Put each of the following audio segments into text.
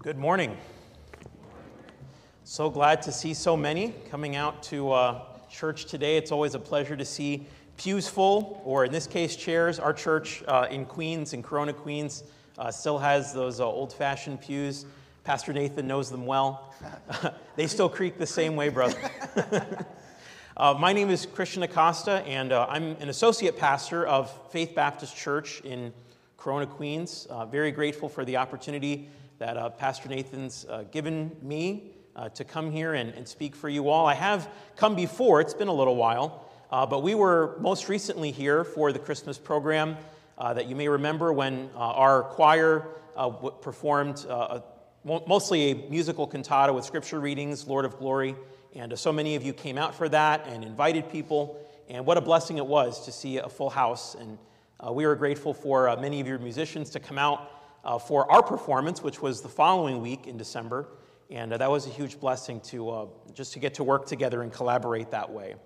Good morning. So glad to see so many coming out to uh, church today. It's always a pleasure to see pews full, or in this case, chairs. Our church uh, in Queens, in Corona, Queens, uh, still has those uh, old fashioned pews. Pastor Nathan knows them well. they still creak the same way, brother. Uh, my name is Christian Acosta, and uh, I'm an associate pastor of Faith Baptist Church in Corona, Queens. very grateful for the opportunity that uh, Pastor Nathan's uh, given me uh, to come here and, and, speak for you all. I have come before, it's been a little while, uh, but we were most recently here for the Christmas program uh, that you may remember when uh, our choir performed a, mostly a musical cantata with scripture readings, Lord of Glory. And so many of you came out for that and invited people. And what a blessing it was to see a full house. And we were grateful for many of your musicians to come out for our performance, which was the following week in December. And uh, that was a huge blessing to uh, just to get to work together and collaborate that way.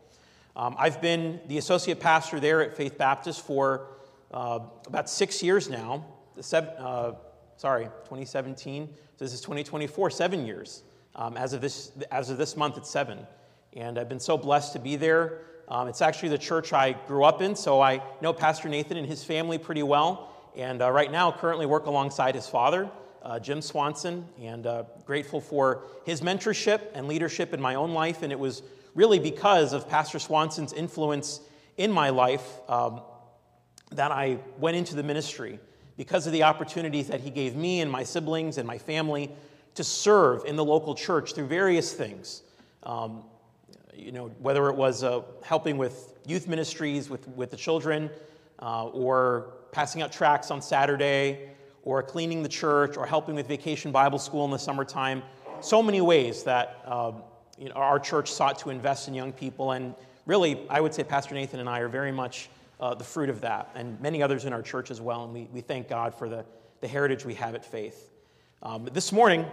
Um, I've been the associate pastor there at Faith Baptist for uh, about six years now. Uh, sorry, 2017. So This is 2024, seven years. Um, as, of this, as of this month, it's seven. And I've been so blessed to be there. Um, it's actually the church I grew up in, so I know Pastor Nathan and his family pretty well and uh, right now currently work alongside his father, uh, Jim Swanson, and uh, grateful for his mentorship and leadership in my own life. And it was really because of Pastor Swanson's influence in my life um, that I went into the ministry, because of the opportunities that he gave me and my siblings and my family to serve in the local church through various things. Um, you know, whether it was uh, helping with youth ministries with, with the children, uh, or passing out tracts on Saturday, or cleaning the church, or helping with vacation Bible school in the summertime. So many ways that um, you know, our church sought to invest in young people. And really, I would say Pastor Nathan and I are very much uh, the fruit of that, and many others in our church as well. And we, we thank God for the, the heritage we have at Faith. Um, this morning,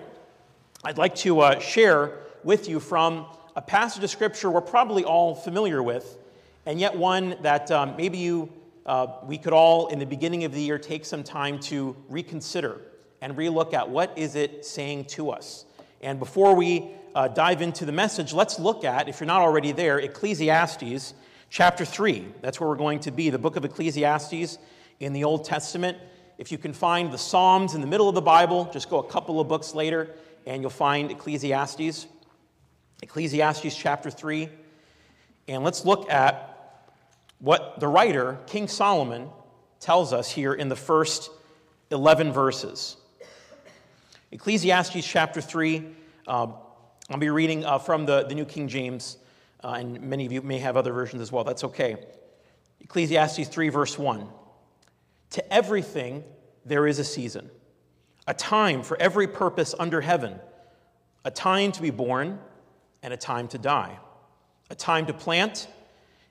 I'd like to uh, share with you from a passage of Scripture we're probably all familiar with, and yet one that um, maybe you uh, we could all, in the beginning of the year, take some time to reconsider and relook at what is it saying to us. And before we uh, dive into the message, let's look at, if you're not already there, Ecclesiastes chapter 3. That's where we're going to be, the book of Ecclesiastes in the Old Testament. If you can find the Psalms in the middle of the Bible, just go a couple of books later and you'll find Ecclesiastes. Ecclesiastes chapter 3. And let's look at what the writer, King Solomon, tells us here in the first 11 verses. Ecclesiastes chapter 3, uh, I'll be reading uh, from the, the New King James, uh, and many of you may have other versions as well. That's okay. Ecclesiastes 3, verse 1. To everything there is a season, a time for every purpose under heaven, a time to be born and a time to die, a time to plant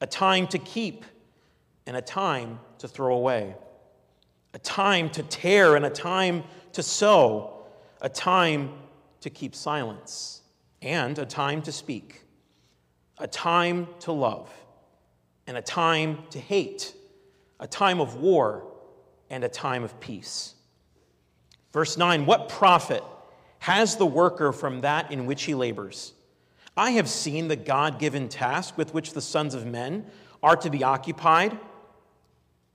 a time to keep and a time to throw away, a time to tear and a time to sow, a time to keep silence, and a time to speak, a time to love, and a time to hate, a time of war, and a time of peace. Verse 9 What profit has the worker from that in which he labors? I have seen the God given task with which the sons of men are to be occupied.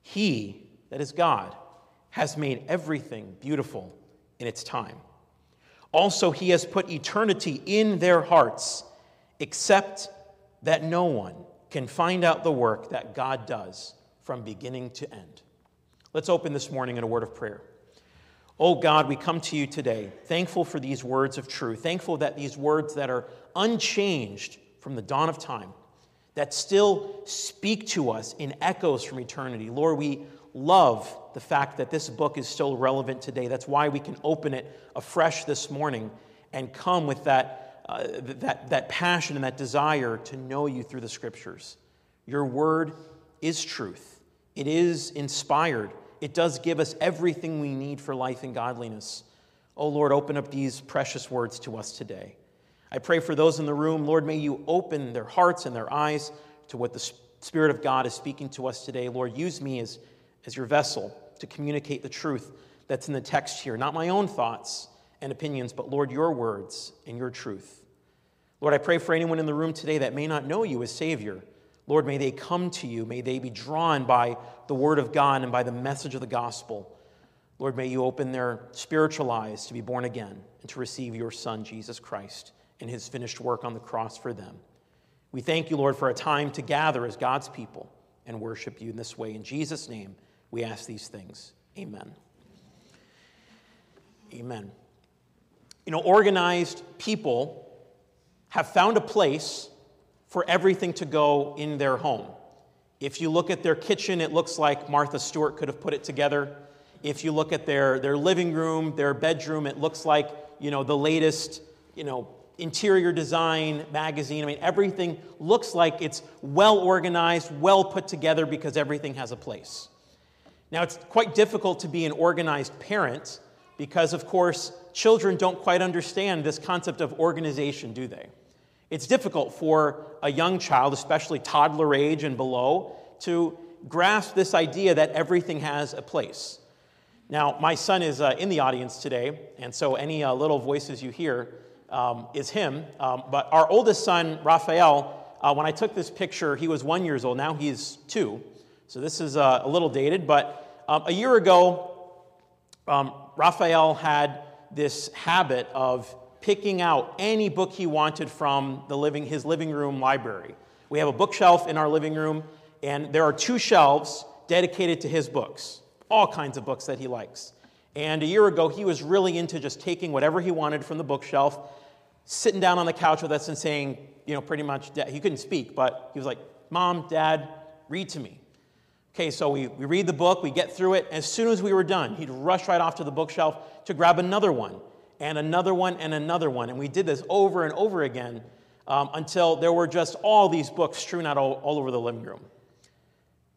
He, that is God, has made everything beautiful in its time. Also, He has put eternity in their hearts, except that no one can find out the work that God does from beginning to end. Let's open this morning in a word of prayer. Oh God, we come to you today, thankful for these words of truth, thankful that these words that are unchanged from the dawn of time, that still speak to us in echoes from eternity. Lord, we love the fact that this book is still relevant today. That's why we can open it afresh this morning and come with that, uh, that, that passion and that desire to know you through the scriptures. Your word is truth, it is inspired, it does give us everything we need for life and godliness. Oh Lord, open up these precious words to us today. I pray for those in the room, Lord, may you open their hearts and their eyes to what the Spirit of God is speaking to us today. Lord, use me as, as your vessel to communicate the truth that's in the text here, not my own thoughts and opinions, but Lord, your words and your truth. Lord, I pray for anyone in the room today that may not know you as Savior. Lord, may they come to you. May they be drawn by the Word of God and by the message of the gospel. Lord, may you open their spiritual eyes to be born again and to receive your Son, Jesus Christ, and his finished work on the cross for them. We thank you, Lord, for a time to gather as God's people and worship you in this way. In Jesus' name, we ask these things. Amen. Amen. You know, organized people have found a place for everything to go in their home. If you look at their kitchen, it looks like Martha Stewart could have put it together. If you look at their, their living room, their bedroom, it looks like, you know, the latest, you know, interior design magazine. I mean, everything looks like it's well organized, well put together because everything has a place. Now, it's quite difficult to be an organized parent because, of course, children don't quite understand this concept of organization, do they? It's difficult for a young child, especially toddler age and below, to grasp this idea that everything has a place. Now, my son is uh, in the audience today, and so any uh, little voices you hear um, is him. Um, but our oldest son, Raphael, uh, when I took this picture, he was one years old. Now he's two. So this is uh, a little dated. But um, a year ago, um, Raphael had this habit of picking out any book he wanted from the living, his living room library. We have a bookshelf in our living room, and there are two shelves dedicated to his books all kinds of books that he likes. And a year ago, he was really into just taking whatever he wanted from the bookshelf, sitting down on the couch with us and saying, you know, pretty much, he couldn't speak, but he was like, Mom, Dad, read to me. Okay, so we, we read the book, we get through it. As soon as we were done, he'd rush right off to the bookshelf to grab another one, and another one, and another one. And we did this over and over again um, until there were just all these books strewn out all, all over the living room.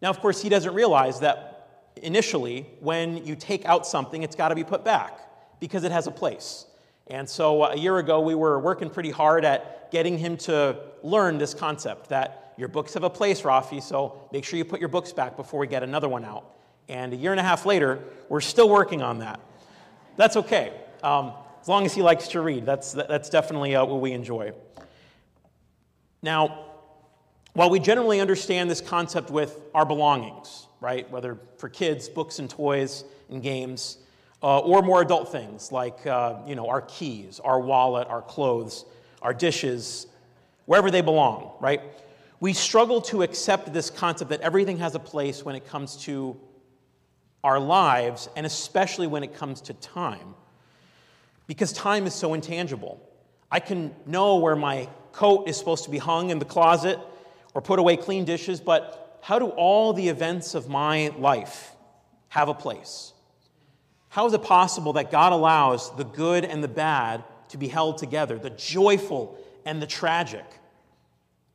Now, of course, he doesn't realize that initially, when you take out something, it's got to be put back because it has a place. And so uh, a year ago, we were working pretty hard at getting him to learn this concept that your books have a place, Rafi, so make sure you put your books back before we get another one out. And a year and a half later, we're still working on that. That's okay. Um, as long as he likes to read, that's, that's definitely uh, what we enjoy. Now, while we generally understand this concept with our belongings, right? Whether for kids, books and toys and games, uh, or more adult things like, uh, you know, our keys, our wallet, our clothes, our dishes, wherever they belong, right? We struggle to accept this concept that everything has a place when it comes to our lives, and especially when it comes to time, because time is so intangible. I can know where my coat is supposed to be hung in the closet or put away clean dishes, but how do all the events of my life have a place? How is it possible that God allows the good and the bad to be held together, the joyful and the tragic?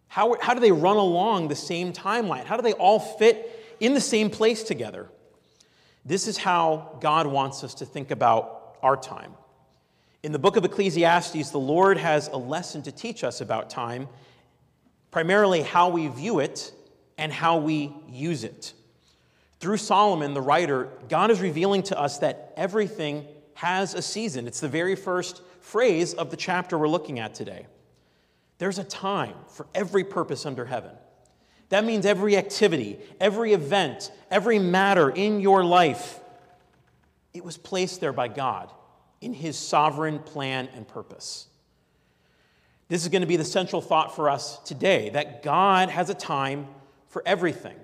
How, how do they run along the same timeline? How do they all fit in the same place together? This is how God wants us to think about our time. In the book of Ecclesiastes, the Lord has a lesson to teach us about time, primarily how we view it and how we use it. Through Solomon, the writer, God is revealing to us that everything has a season. It's the very first phrase of the chapter we're looking at today. There's a time for every purpose under heaven. That means every activity, every event, every matter in your life, it was placed there by God in His sovereign plan and purpose. This is going to be the central thought for us today that God has a time for everything.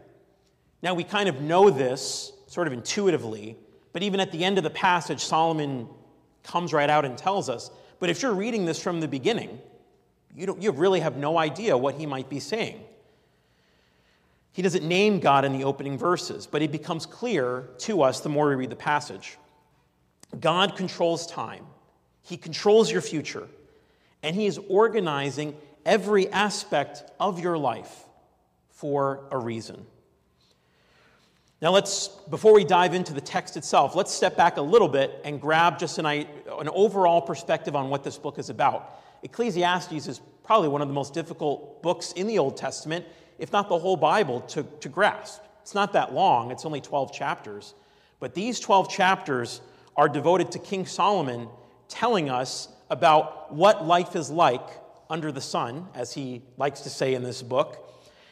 Now, we kind of know this sort of intuitively, but even at the end of the passage, Solomon comes right out and tells us. But if you're reading this from the beginning, you, don't, you really have no idea what he might be saying. He doesn't name God in the opening verses, but it becomes clear to us the more we read the passage. God controls time, He controls your future, and He is organizing every aspect of your life for a reason. Now, let's, before we dive into the text itself, let's step back a little bit and grab just an, an overall perspective on what this book is about. Ecclesiastes is probably one of the most difficult books in the Old Testament, if not the whole Bible, to, to grasp. It's not that long, it's only 12 chapters. But these 12 chapters are devoted to King Solomon telling us about what life is like under the sun, as he likes to say in this book.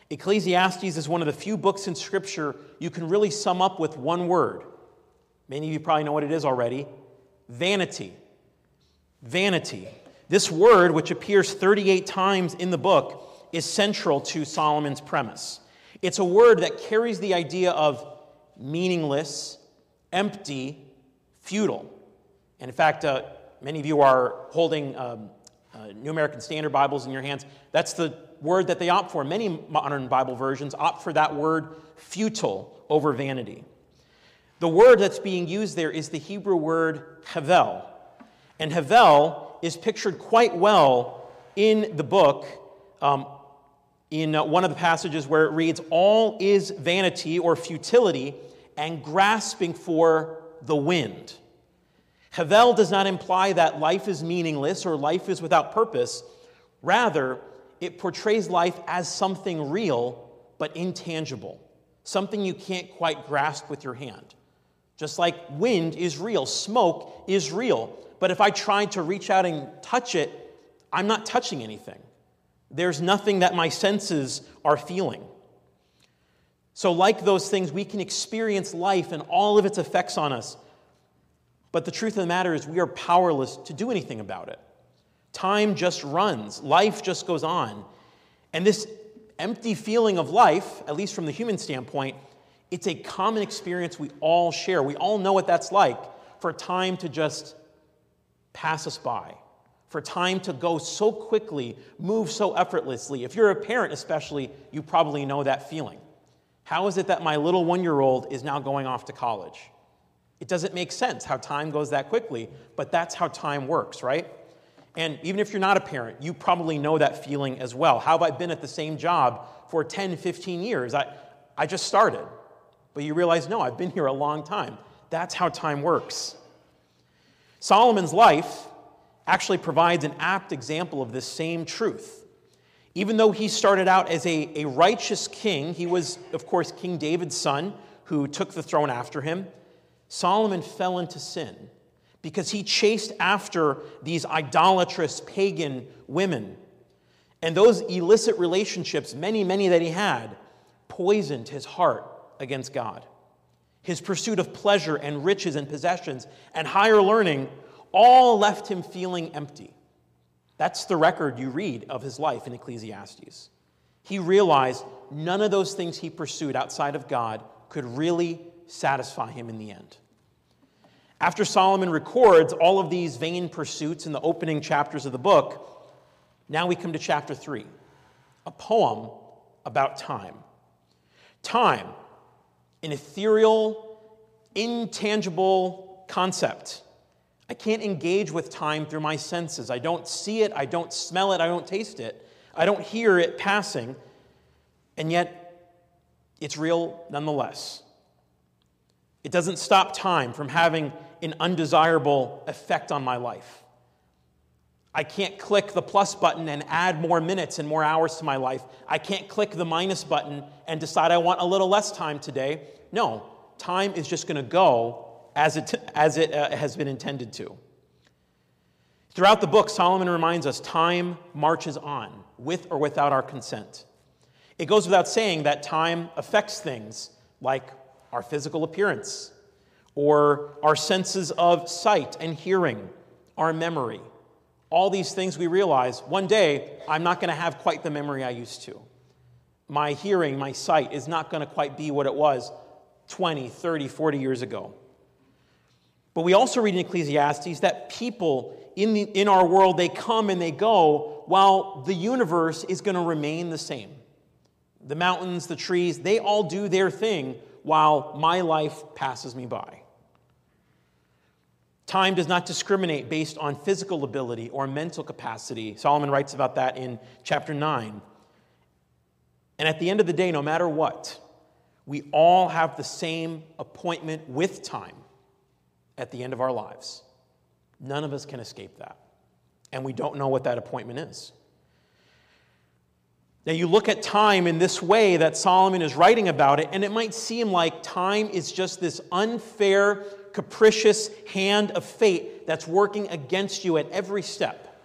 Ecclesiastes is one of the few books in Scripture you can really sum up with one word. Many of you probably know what it is already vanity. Vanity. This word, which appears 38 times in the book, is central to Solomon's premise. It's a word that carries the idea of meaningless, empty, futile. And in fact, uh, many of you are holding um, uh, New American Standard Bibles in your hands. That's the word that they opt for. Many modern Bible versions opt for that word futile over vanity. The word that's being used there is the Hebrew word havel. And havel is pictured quite well in the book, um, in uh, one of the passages where it reads, All is vanity or futility and grasping for the wind. Havel does not imply that life is meaningless or life is without purpose. Rather, it portrays life as something real but intangible, something you can't quite grasp with your hand. Just like wind is real, smoke is real. But if I tried to reach out and touch it, I'm not touching anything. There's nothing that my senses are feeling. So, like those things, we can experience life and all of its effects on us. But the truth of the matter is, we are powerless to do anything about it. Time just runs, life just goes on. And this empty feeling of life, at least from the human standpoint, it's a common experience we all share. We all know what that's like for time to just pass us by, for time to go so quickly, move so effortlessly. If you're a parent, especially, you probably know that feeling. How is it that my little one year old is now going off to college? It doesn't make sense how time goes that quickly, but that's how time works, right? And even if you're not a parent, you probably know that feeling as well. How have I been at the same job for 10, 15 years? I, I just started. But you realize, no, I've been here a long time. That's how time works. Solomon's life actually provides an apt example of this same truth. Even though he started out as a, a righteous king, he was, of course, King David's son who took the throne after him. Solomon fell into sin because he chased after these idolatrous pagan women. And those illicit relationships, many, many that he had, poisoned his heart against God. His pursuit of pleasure and riches and possessions and higher learning all left him feeling empty. That's the record you read of his life in Ecclesiastes. He realized none of those things he pursued outside of God could really satisfy him in the end. After Solomon records all of these vain pursuits in the opening chapters of the book, now we come to chapter 3, a poem about time. Time, an ethereal, intangible concept. I can't engage with time through my senses. I don't see it, I don't smell it, I don't taste it, I don't hear it passing, and yet it's real nonetheless. It doesn't stop time from having an undesirable effect on my life. I can't click the plus button and add more minutes and more hours to my life. I can't click the minus button and decide I want a little less time today. No, time is just going to go as it, as it uh, has been intended to. Throughout the book, Solomon reminds us time marches on, with or without our consent. It goes without saying that time affects things like our physical appearance, or our senses of sight and hearing, our memory. All these things we realize one day I'm not going to have quite the memory I used to. My hearing, my sight is not going to quite be what it was 20, 30, 40 years ago. But we also read in Ecclesiastes that people in, the, in our world, they come and they go while the universe is going to remain the same. the mountains, the trees, they all do their thing while my life passes me by. Time does not discriminate based on physical ability or mental capacity. Solomon writes about that in chapter 9. And at the end of the day, no matter what, we all have the same appointment with time at the end of our lives. None of us can escape that. And we don't know what that appointment is. Now, you look at time in this way that Solomon is writing about it, and it might seem like time is just this unfair, capricious hand of fate that's working against you at every step.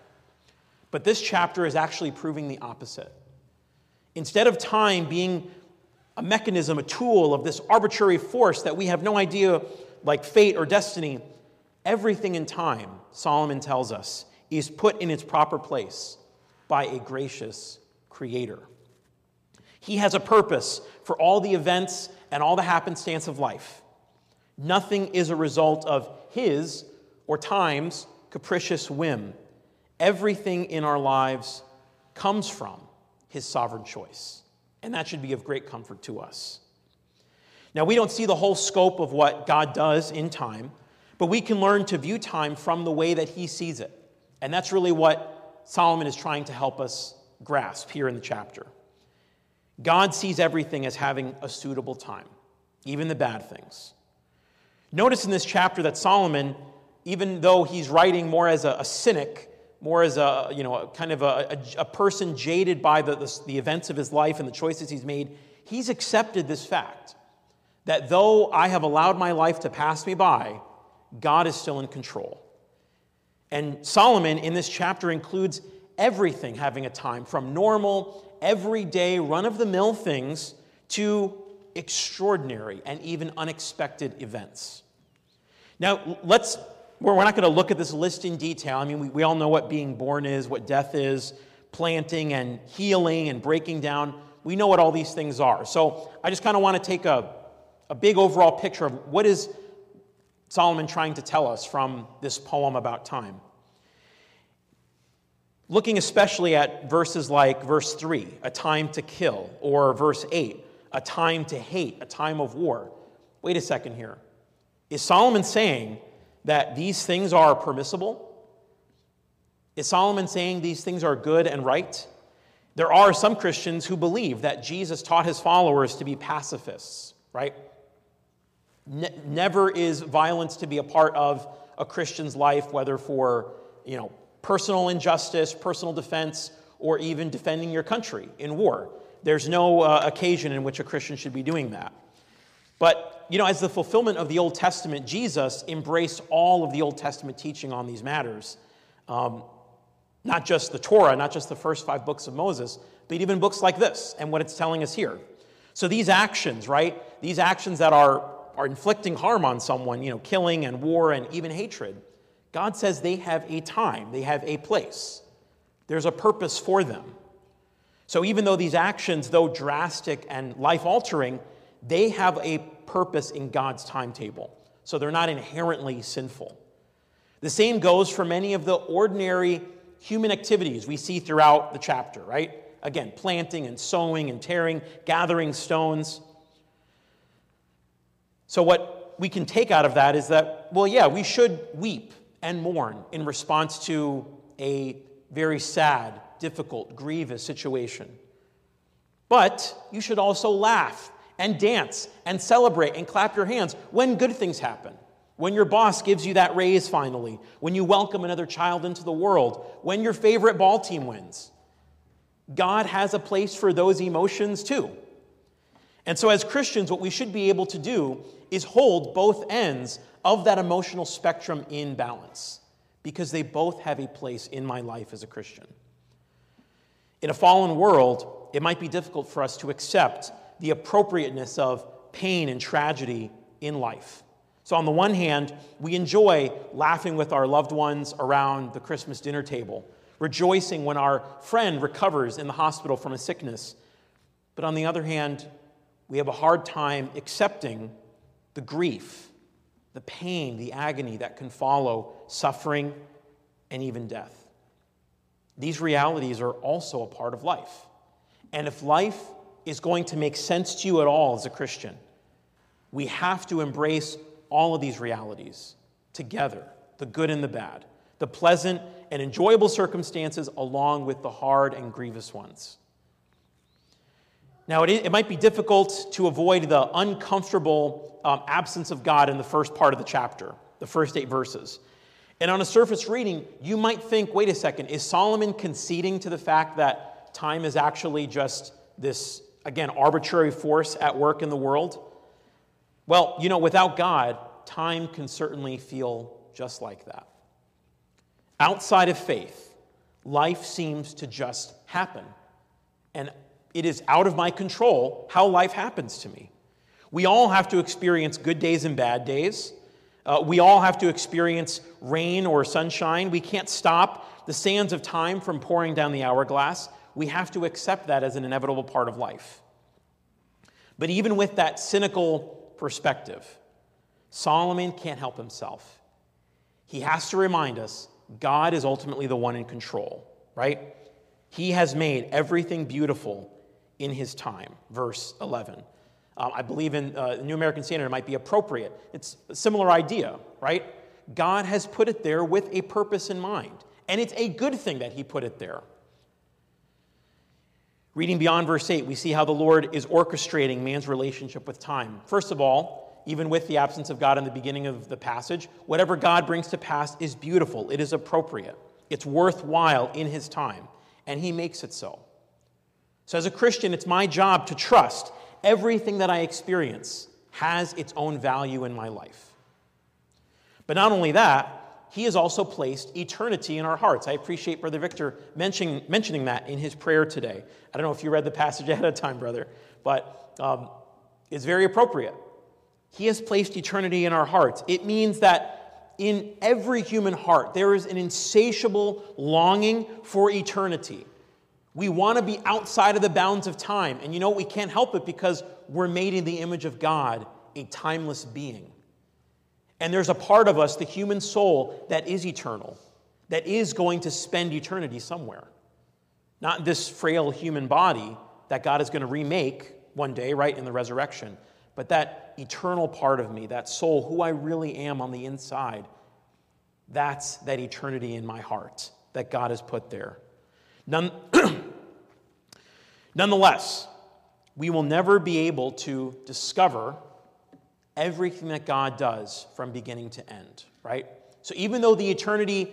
But this chapter is actually proving the opposite. Instead of time being a mechanism, a tool of this arbitrary force that we have no idea, like fate or destiny, everything in time, Solomon tells us, is put in its proper place by a gracious creator. He has a purpose for all the events and all the happenstance of life. Nothing is a result of his or time's capricious whim. Everything in our lives comes from his sovereign choice. And that should be of great comfort to us. Now, we don't see the whole scope of what God does in time, but we can learn to view time from the way that he sees it. And that's really what Solomon is trying to help us grasp here in the chapter. God sees everything as having a suitable time, even the bad things. Notice in this chapter that Solomon, even though he's writing more as a, a cynic, more as a, you know, a kind of a, a, person jaded by the, the, the events of his life and the choices he's made, he's accepted this fact that though I have allowed my life to pass me by, God is still in control. And Solomon in this chapter includes everything having a time, from normal, everyday, run of the mill things to extraordinary and even unexpected events. Now, let's, we're not going to look at this list in detail. I mean, we, we all know what being born is, what death is, planting and healing and breaking down. We know what all these things are. So I just kind of want to take a, a big overall picture of what is Solomon trying to tell us from this poem about time looking especially at verses like verse 3, a time to kill, or verse 8, a time to hate, a time of war. Wait a second here. Is Solomon saying that these things are permissible? Is Solomon saying these things are good and right? There are some Christians who believe that Jesus taught his followers to be pacifists, right? Ne- never is violence to be a part of a Christian's life, whether for, you know, personal injustice, personal defense, or even defending your country in war. There's no uh, occasion in which a Christian should be doing that. But, you know, as the fulfillment of the Old Testament, Jesus embraced all of the Old Testament teaching on these matters. Um, not just the Torah, not just the first five books of Moses, but even books like this and what it's telling us here. So these actions, right? These actions that are, are inflicting harm on someone, you know, killing and war and even hatred, God says they have a time, they have a place. There's a purpose for them. So even though these actions, though drastic and life altering, they have a purpose in God's timetable. So they're not inherently sinful. The same goes for many of the ordinary human activities we see throughout the chapter, right? Again, planting and sowing and tearing, gathering stones. So, what we can take out of that is that, well, yeah, we should weep and mourn in response to a very sad, difficult, grievous situation. But you should also laugh and dance and celebrate and clap your hands when good things happen. When your boss gives you that raise finally, when you welcome another child into the world, when your favorite ball team wins. God has a place for those emotions too. And so, as Christians, what we should be able to do is hold both ends of that emotional spectrum in balance because they both have a place in my life as a Christian. In a fallen world, it might be difficult for us to accept the appropriateness of pain and tragedy in life. So, on the one hand, we enjoy laughing with our loved ones around the Christmas dinner table, rejoicing when our friend recovers in the hospital from a sickness. But on the other hand, we have a hard time accepting the grief the pain, the agony that can follow suffering and even death. These realities are also a part of life. And if life is going to make sense to you at all as a Christian, we have to embrace all of these realities together the good and the bad, the pleasant and enjoyable circumstances, along with the hard and grievous ones. Now, it, might be difficult to avoid the uncomfortable um, absence of God in the first part of the chapter, the first eight verses. And on a surface reading, you might think wait a second, is Solomon conceding to the fact that time is actually just this, again, arbitrary force at work in the world? Well, you know, without God, time can certainly feel just like that. Outside of faith, life seems to just happen. And it is out of my control how life happens to me. We all have to experience good days and bad days. Uh, we all have to experience rain or sunshine. We can't stop the sands of time from pouring down the hourglass. We have to accept that as an inevitable part of life. But even with that cynical perspective, Solomon can't help himself. He has to remind us God is ultimately the one in control, right? He has made everything beautiful in his time, verse 11. Um, I believe in uh, the New American Standard it might be appropriate. It's a similar idea, right? God has put it there with a purpose in mind, and it's a good thing that he put it there. Reading beyond verse 8, we see how the Lord is orchestrating man's relationship with time. First of all, even with the absence of God in the beginning of the passage, whatever God brings to pass is beautiful, it is appropriate, it's worthwhile in his time, and he makes it so. So, as a Christian, it's my job to trust everything that I experience has its own value in my life. But not only that, he has also placed eternity in our hearts. I appreciate Brother Victor mentioning, mentioning that in his prayer today. I don't know if you read the passage ahead of time, brother, but um, it's very appropriate. He has placed eternity in our hearts. It means that in every human heart, there is an insatiable longing for eternity. We want to be outside of the bounds of time. And you know, we can't help it because we're made in the image of God, a timeless being. And there's a part of us, the human soul, that is eternal, that is going to spend eternity somewhere. Not this frail human body that God is going to remake one day, right, in the resurrection, but that eternal part of me, that soul, who I really am on the inside, that's that eternity in my heart that God has put there. None, Nonetheless, we will never be able to discover everything that God does from beginning to end, right? So even though the eternity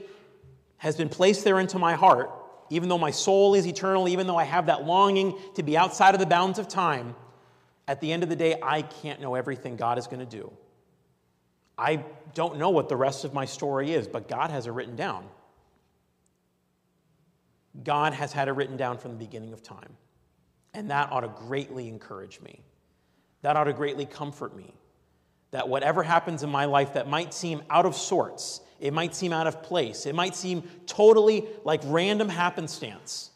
has been placed there into my heart, even though my soul is eternal, even though I have that longing to be outside of the bounds of time, at the end of the day, I can't know everything God is going to do. I don't know what the rest of my story is, but God has it written down. God has had it written down from the beginning of time. And that ought to greatly encourage me. That ought to greatly comfort me. That whatever happens in my life that might seem out of sorts, it might seem out of place, it might seem totally like random happenstance,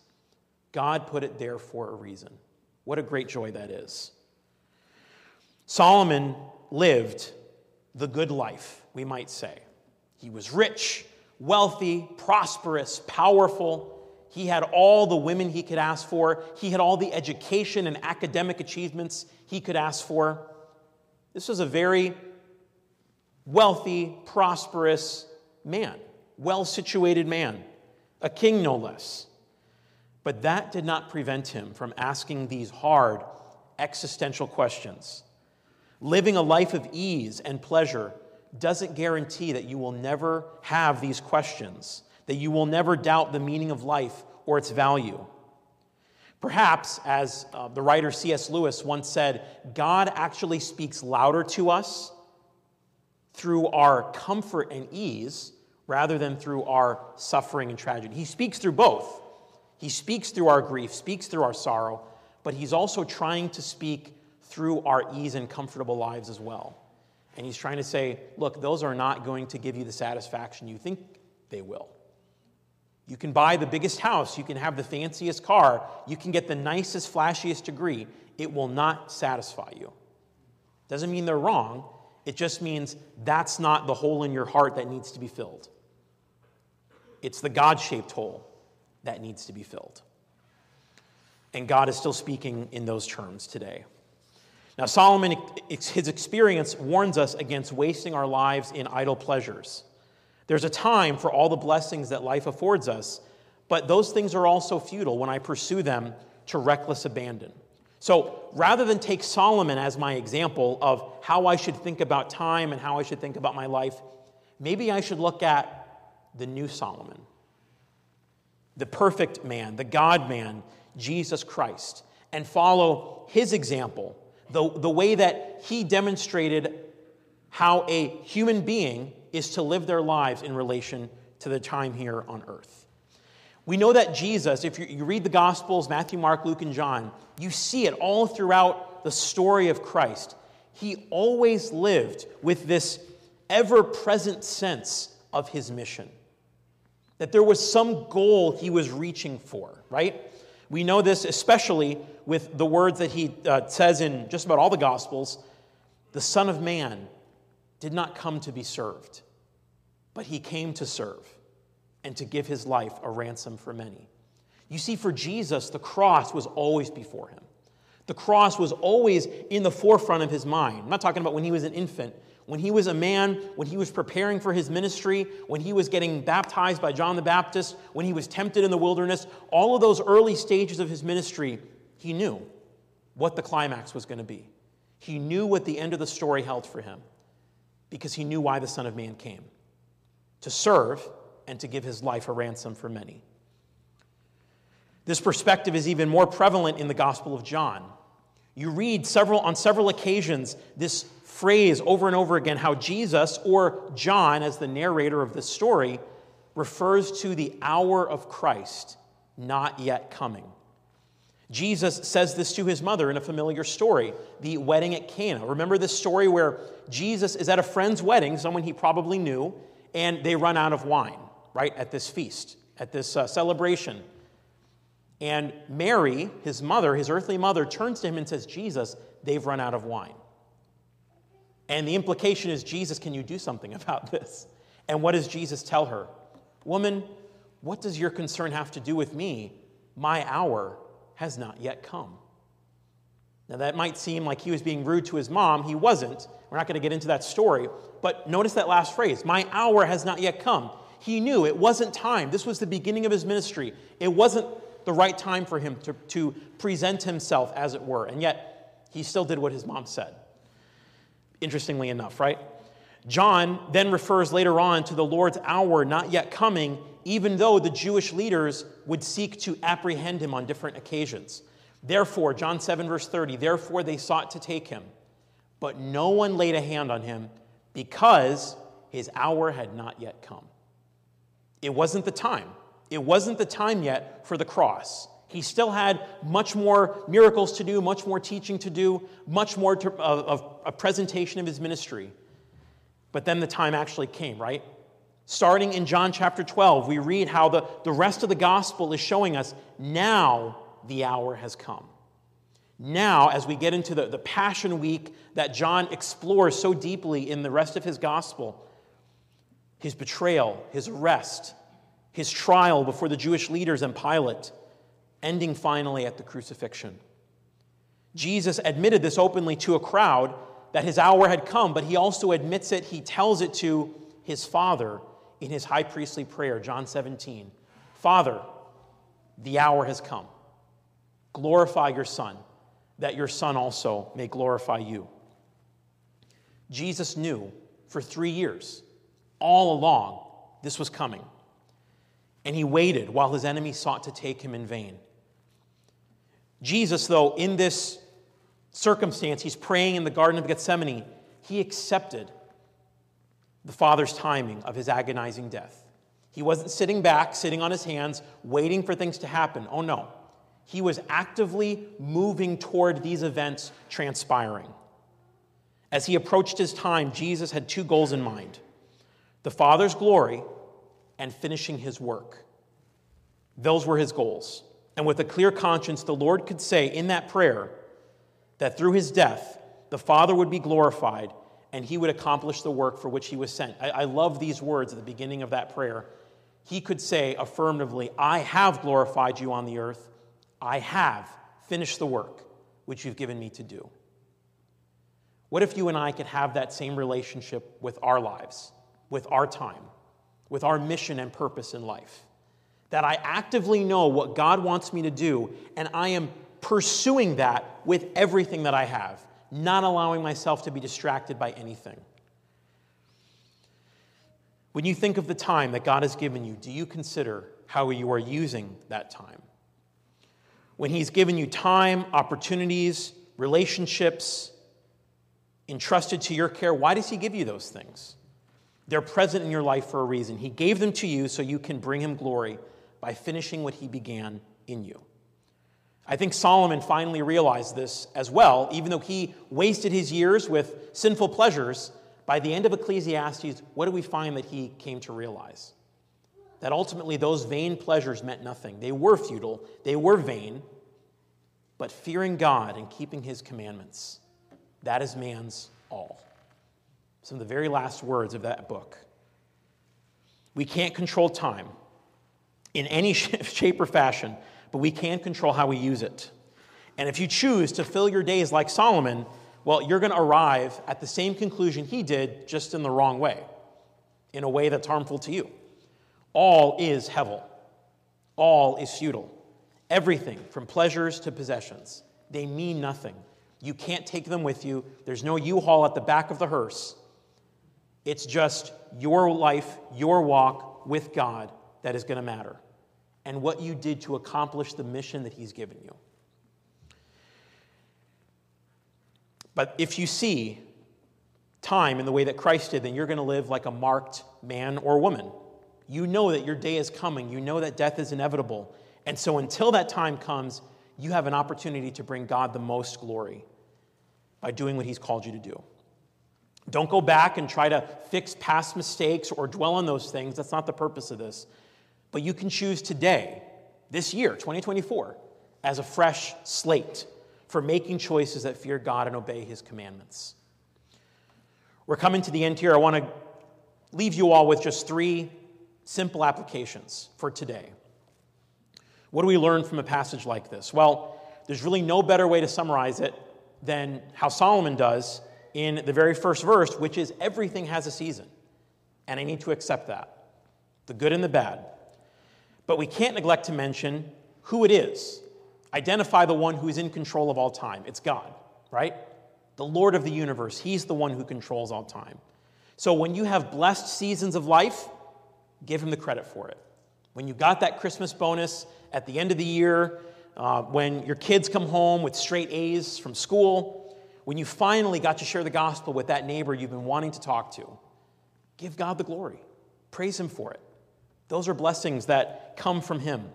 God put it there for a reason. What a great joy that is. Solomon lived the good life, we might say. He was rich, wealthy, prosperous, powerful. He had all the women he could ask for. He had all the education and academic achievements he could ask for. This was a very wealthy, prosperous man, well situated man, a king no less. But that did not prevent him from asking these hard existential questions. Living a life of ease and pleasure doesn't guarantee that you will never have these questions that you will never doubt the meaning of life or its value. Perhaps, as uh, the writer C.S. Lewis once said, God actually speaks louder to us through our comfort and ease rather than through our suffering and tragedy. He speaks through both. He speaks through our grief, speaks through our sorrow, but he's also trying to speak through our ease and comfortable lives as well. And he's trying to say, look, those are not going to give you the satisfaction you think they will. You can buy the biggest house, you can have the fanciest car, you can get the nicest, flashiest degree. It will not satisfy you. Doesn't mean they're wrong, it just means that's not the hole in your heart that needs to be filled. It's the God shaped hole that needs to be filled. And God is still speaking in those terms today. Now, Solomon, his experience warns us against wasting our lives in idle pleasures. There's a time for all the blessings that life affords us, but those things are also futile when I pursue them to reckless abandon. So rather than take Solomon as my example of how I should think about time and how I should think about my life, maybe I should look at the new Solomon, the perfect man, the God man, Jesus Christ, and follow his example, the, the way that he demonstrated how a human being is to live their lives in relation to the time here on earth. We know that Jesus, if you, read the Gospels, Matthew, Mark, Luke, and John, you see it all throughout the story of Christ. He always lived with this ever present sense of his mission that there was some goal he was reaching for, right? We know this especially with the words that he uh, says in just about all the Gospels the Son of Man did not come to be served, but he came to serve and to give his life a ransom for many. You see, for Jesus, the cross was always before him. The cross was always in the forefront of his mind. I'm not talking about when he was an infant, when he was a man, when he was preparing for his ministry, when he was getting baptized by John the Baptist, when he was tempted in the wilderness, all of those early stages of his ministry, he knew what the climax was going to be. He knew what the end of the story held for him because he knew why the Son of Man came to serve and to give his life a ransom for many. This perspective is even more prevalent in the Gospel of John. You read several on several occasions this phrase over and over again how Jesus, or John as the narrator of this story, refers to the hour of Christ not yet coming. Jesus says this to his mother in a familiar story, the wedding at Cana. Remember this story where Jesus is at a friend's wedding, someone he probably knew, and they run out of wine, right, at this feast, at this uh, celebration. And Mary, his mother, his earthly mother, turns to him and says, Jesus, they've run out of wine. And the implication is, Jesus, can you do something about this? And what does Jesus tell her? Woman, what does your concern have to do with me? My hour has not yet come. Now, that might seem like he was being rude to his mom. He wasn't. We're not going to get into that story. But notice that last phrase My hour has not yet come. He knew it wasn't time. This was the beginning of his ministry. It wasn't the right time for him to, to present himself, as it were. And yet, he still did what his mom said interestingly enough, right? John then refers later on to the Lord's hour not yet coming, even though the Jewish leaders would seek to apprehend him on different occasions. Therefore, John 7, verse 30, therefore they sought to take him, but no one laid a hand on him because his hour had not yet come. It wasn't the time. It wasn't the time yet for the cross. He still had much more miracles to do, much more teaching to do, much more to, of a presentation of his ministry. But then the time actually came, right? Starting in John chapter 12, we read how the, the rest of the gospel is showing us now the hour has come. Now, as we get into the, the Passion Week that John explores so deeply in the rest of his gospel, his betrayal, his arrest, his trial before the Jewish leaders and Pilate, ending finally at the crucifixion. Jesus admitted this openly to a crowd that his hour had come, but he also admits it, he tells it to his Father in his high priestly prayer, John 17. Father, the hour has come. Glorify your Son, that your Son also may glorify you. Jesus knew for three years, all along, this was coming. And he waited while his enemies sought to take him in vain. Jesus, though, in this circumstance, he's praying in the Garden of Gethsemane, he accepted the Father's timing of his agonizing death. He wasn't sitting back, sitting on his hands, waiting for things to happen. Oh no. He was actively moving toward these events transpiring. As he approached his time, Jesus had two goals in mind the Father's glory and finishing his work. Those were his goals. And with a clear conscience, the Lord could say in that prayer that through his death, the Father would be glorified and he would accomplish the work for which he was sent. I, I love these words at the beginning of that prayer. He could say affirmatively, I have glorified you on the earth. I have finished the work which you've given me to do. What if you and I could have that same relationship with our lives, with our time, with our mission and purpose in life? That I actively know what God wants me to do, and I am pursuing that with everything that I have, not allowing myself to be distracted by anything. When you think of the time that God has given you, do you consider how you are using that time? When He's given you time, opportunities, relationships entrusted to your care, why does He give you those things? They're present in your life for a reason. He gave them to you so you can bring Him glory by finishing what He began in you. I think Solomon finally realized this as well, even though he wasted his years with sinful pleasures. By the end of Ecclesiastes, what do we find that he came to realize? That ultimately those vain pleasures meant nothing. They were futile, they were vain, but fearing God and keeping his commandments, that is man's all. Some of the very last words of that book. We can't control time in any shape or fashion but we can control how we use it. And if you choose to fill your days like Solomon, well, you're going to arrive at the same conclusion he did, just in the wrong way, in a way that's harmful to you. All is hevel, all is futile. Everything from pleasures to possessions, they mean nothing. You can't take them with you. There's no U haul at the back of the hearse. It's just your life, your walk with God that is going to matter and what you did to accomplish the mission that He's given you. But if you see time in the way that Christ did, then you're going to live like a marked man or woman. You know that your day is coming, you know that death is inevitable. And so until that time comes, you have an opportunity to bring God the most glory by doing what He's called you to do. Don't go back and try to fix past mistakes or dwell on those things. That's not the purpose of this. But you can choose today, this year, 2024, as a fresh slate for making choices that fear God and obey his commandments. We're coming to the end here. I want to leave you all with just three simple applications for today. What do we learn from a passage like this? Well, there's really no better way to summarize it than how Solomon does in the very first verse, which is everything has a season. And I need to accept that the good and the bad. But we can't neglect to mention who it is. Identify the one who is in control of all time. It's God, right? The Lord of the universe. He's the one who controls all time. So when you have blessed seasons of life, give him the credit for it. When you got that Christmas bonus at the end of the year, uh, when your kids come home with straight A's from school, when you finally got to share the gospel with that neighbor you've been wanting to talk to, give God the glory. Praise him for it. Those are blessings that come from Him.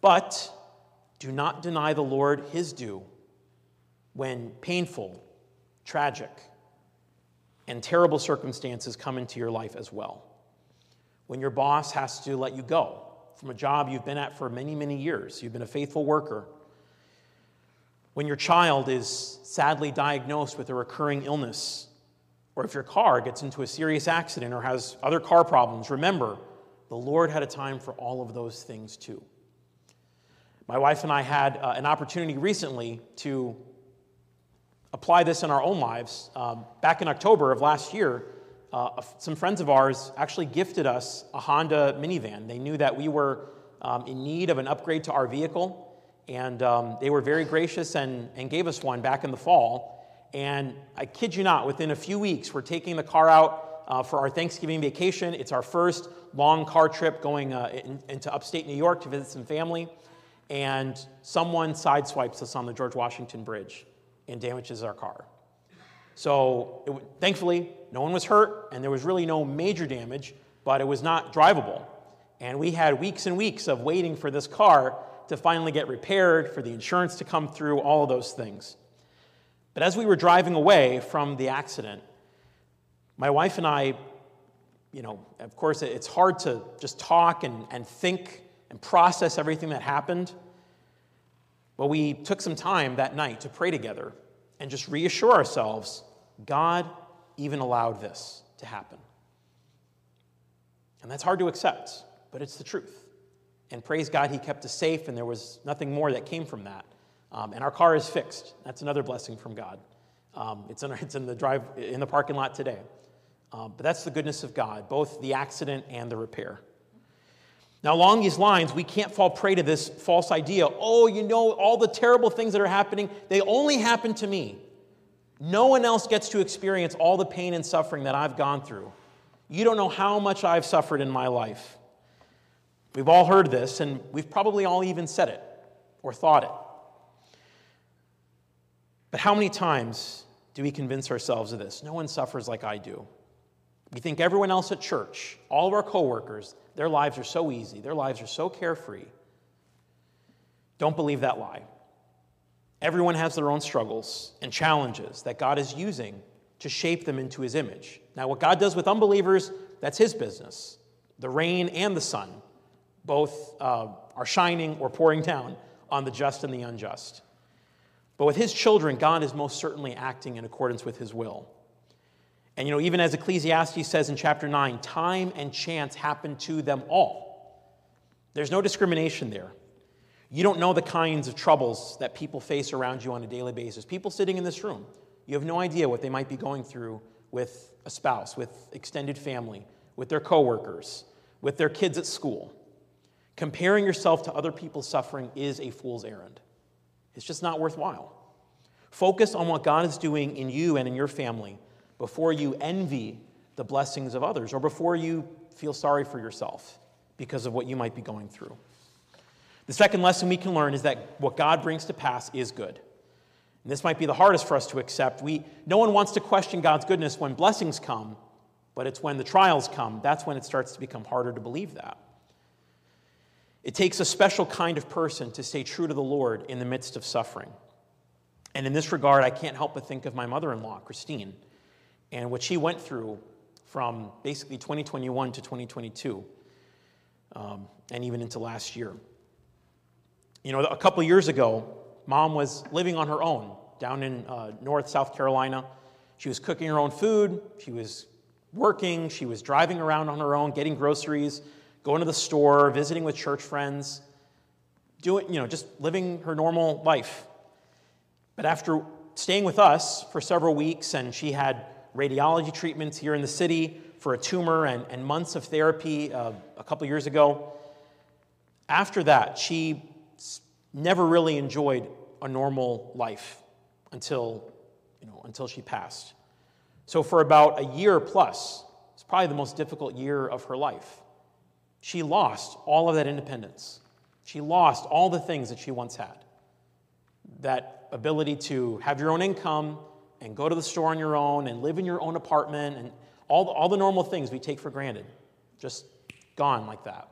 But do not deny the Lord His due when painful, tragic, and terrible circumstances come into your life as well. When your boss has to let you go from a job you've been at for many, many years, you've been a faithful worker. When your child is sadly diagnosed with a recurring illness or if your car gets into a serious accident or has other car problems, remember, the Lord had a time for all of those things too. My wife and I had uh, an opportunity recently to apply this in our own lives. Um, back in October of last year, uh, some friends of ours actually gifted us a Honda minivan. They knew that we were um, in need of an upgrade to our vehicle, and um, they were very gracious and, and gave us one back in the fall. And I kid you not, within a few weeks, we're taking the car out uh, for our Thanksgiving vacation. It's our first long car trip going uh, in, into upstate New York to visit some family. And someone sideswipes us on the George Washington Bridge and damages our car. So, it, thankfully, no one was hurt, and there was really no major damage, but it was not drivable. And we had weeks and weeks of waiting for this car to finally get repaired, for the insurance to come through, all of those things. But as we were driving away from the accident, my wife and I, you know, of course, it's hard to just talk and, and think and process everything that happened. But we took some time that night to pray together and just reassure ourselves God even allowed this to happen. And that's hard to accept, but it's the truth. And praise God, he kept us safe, and there was nothing more that came from that. Um, and our car is fixed. That's another blessing from God. Um, it's, in, it's in the drive in the parking lot today. Um, but that's the goodness of God, both the accident and the repair. Now, along these lines, we can't fall prey to this false idea oh, you know, all the terrible things that are happening, they only happen to me. No one else gets to experience all the pain and suffering that I've gone through. You don't know how much I've suffered in my life. We've all heard this, and we've probably all even said it or thought it. But how many times do we convince ourselves of this? No one suffers like I do. We think everyone else at church, all of our coworkers, their lives are so easy, their lives are so carefree. Don't believe that lie. Everyone has their own struggles and challenges that God is using to shape them into his image. Now, what God does with unbelievers, that's his business. The rain and the sun both uh, are shining or pouring down on the just and the unjust. But with his children, God is most certainly acting in accordance with his will. And you know, even as Ecclesiastes says in chapter 9, time and chance happen to them all. There's no discrimination there. You don't know the kinds of troubles that people face around you on a daily basis. People sitting in this room, you have no idea what they might be going through with a spouse, with extended family, with their coworkers, with their kids at school. Comparing yourself to other people's suffering is a fool's errand. It's just not worthwhile. Focus on what God is doing in you and in your family before you envy the blessings of others or before you feel sorry for yourself because of what you might be going through. The second lesson we can learn is that what God brings to pass is good. And this might be the hardest for us to accept. We, no one wants to question God's goodness when blessings come, but it's when the trials come, that's when it starts to become harder to believe that. It takes a special kind of person to stay true to the Lord in the midst of suffering. And in this regard, I can't help but think of my mother in law, Christine, and what she went through from basically 2021 to 2022, um, and even into last year. You know, a couple years ago, mom was living on her own down in uh, North South Carolina. She was cooking her own food, she was working, she was driving around on her own, getting groceries, going to the store, visiting with church friends, doing, you know, just living her normal life. But after staying with us for several weeks, and she had radiology treatments here in the city for a tumor and, and months of therapy uh, a couple years ago, after that, she never really enjoyed a normal life until, you know, until she passed. So, for about a year plus, it's probably the most difficult year of her life. She lost all of that independence. She lost all the things that she once had that ability to have your own income and go to the store on your own and live in your own apartment and all the, all the normal things we take for granted. Just gone like that.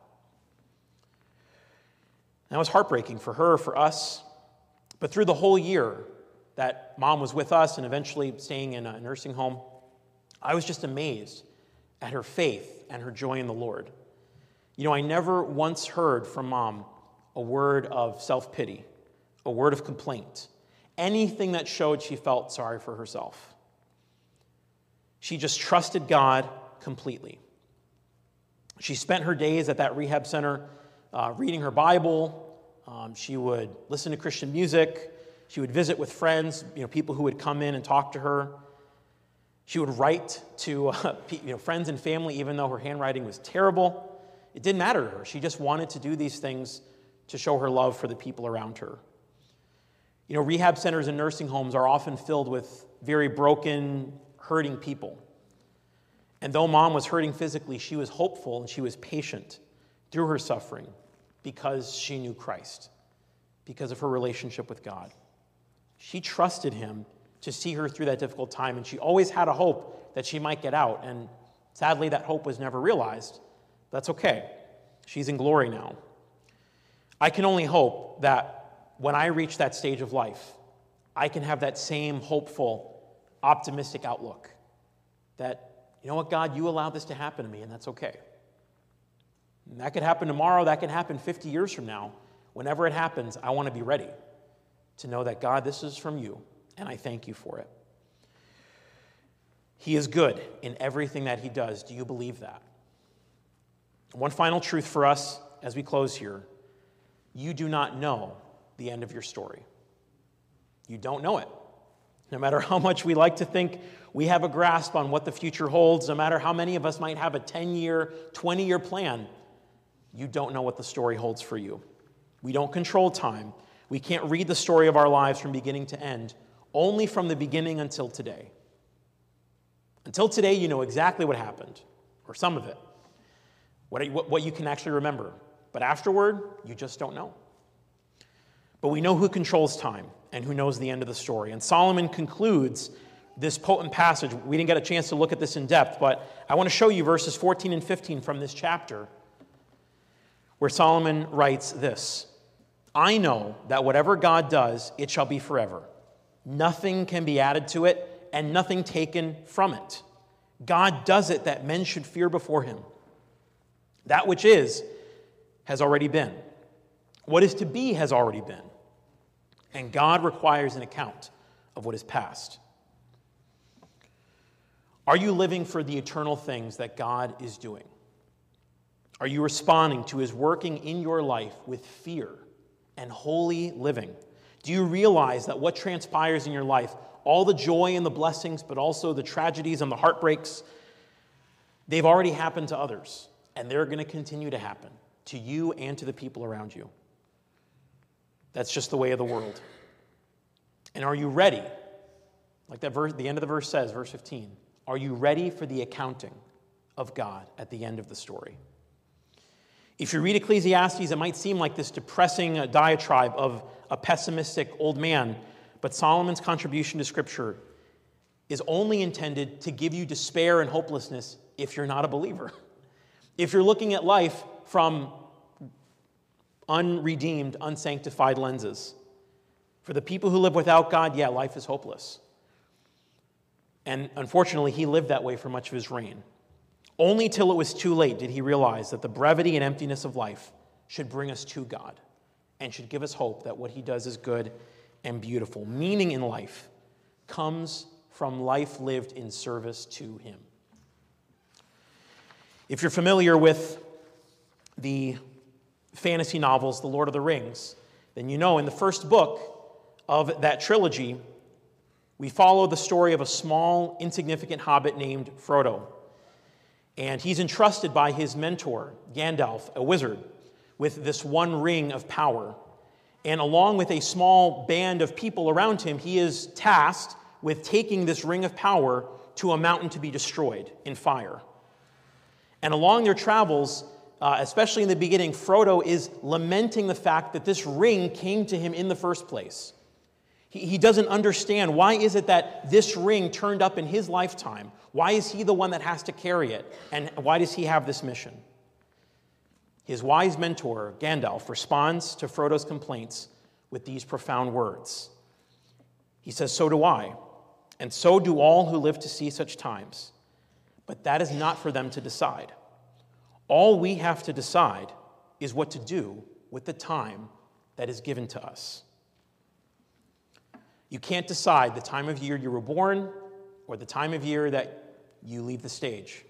That was heartbreaking for her, for us. But through the whole year that mom was with us and eventually staying in a nursing home, I was just amazed at her faith and her joy in the Lord. You know, I never once heard from mom a word of self pity, a word of complaint, anything that showed she felt sorry for herself. She just trusted God completely. She spent her days at that rehab center uh, reading her Bible, um, she would listen to Christian music. She would visit with friends, you know, people who would come in and talk to her. She would write to uh, you know, friends and family, even though her handwriting was terrible. It didn't matter to her. She just wanted to do these things to show her love for the people around her. You know, rehab centers and nursing homes are often filled with very broken, hurting people. And though mom was hurting physically, she was hopeful and she was patient through her suffering because she knew Christ, because of her relationship with God. She trusted him to see her through that difficult time, and she always had a hope that she might get out. And sadly, that hope was never realized. That's okay. She's in glory now. I can only hope that when I reach that stage of life, I can have that same hopeful, optimistic outlook that, you know what, God, you allowed this to happen to me, and that's okay. And that could happen tomorrow, that could happen 50 years from now. Whenever it happens, I want to be ready to know that, God, this is from you, and I thank you for it. He is good in everything that he does. Do you believe that? One final truth for us as we close here, you do not know the end of your story. You don't know it. No matter how much we like to think we have a grasp on what the future holds, no matter how many of us might have a 10 year, 20 year plan, you don't know what the story holds for you. We don't control time. We can't read the story of our lives from beginning to end, only from the beginning until today. Until today, you know exactly what happened, or some of it, what, what you can actually remember. But afterward, you just don't know. But we know who controls time and who knows the end of the story. And Solomon concludes this potent passage. We didn't get a chance to look at this in depth, but I want to show you verses 14 and 15 from this chapter where Solomon writes this I know that whatever God does, it shall be forever. Nothing can be added to it, and nothing taken from it. God does it that men should fear before him. That which is has already been. What is to be has already been. And God requires an account of what is past. Are you living for the eternal things that God is doing? Are you responding to his working in your life with fear and holy living? Do you realize that what transpires in your life, all the joy and the blessings, but also the tragedies and the heartbreaks, they've already happened to others, and they're going to continue to happen to you and to the people around you? That's just the way of the world. And are you ready? Like that verse, the end of the verse says, verse 15. Are you ready for the accounting of God at the end of the story? If you read Ecclesiastes, it might seem like this depressing uh, diatribe of a pessimistic old man, but Solomon's contribution to Scripture is only intended to give you despair and hopelessness if you're not a believer. If you're looking at life from unredeemed, unsanctified lenses. For the people who live without God, yeah, life is hopeless. And unfortunately, he lived that way for much of his reign. Only till it was too late did he realize that the brevity and emptiness of life should bring us to God and should give us hope that what he does is good and beautiful. Meaning in life comes from life lived in service to him. If you're familiar with the fantasy novels, The Lord of the Rings, then you know in the first book of that trilogy, we follow the story of a small, insignificant hobbit named Frodo. And he's entrusted by his mentor, Gandalf, a wizard, with this one ring of power. And along with a small band of people around him, he is tasked with taking this ring of power to a mountain to be destroyed in fire. And along their travels, uh, especially in the beginning, Frodo is lamenting the fact that this ring came to him in the first place. He, he doesn't understand why is it that this ring turned up in his lifetime? Why is he the one that has to carry it? And why does he have this mission? His wise mentor, Gandalf, responds to Frodo's complaints with these profound words. He says, So do I, and so do all who live to see such times. But that is not for them to decide. All we have to decide is what to do with the time that is given to us. You can't decide the time of year you were born or the time of year that you leave the stage.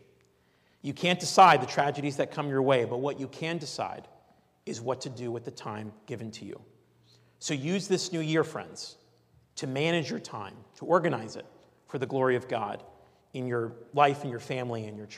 You can't decide the tragedies that come your way, but what you can decide is what to do with the time given to you. So use this new year, friends, to manage your time, to organize it for the glory of God in your life, in your family, and your church.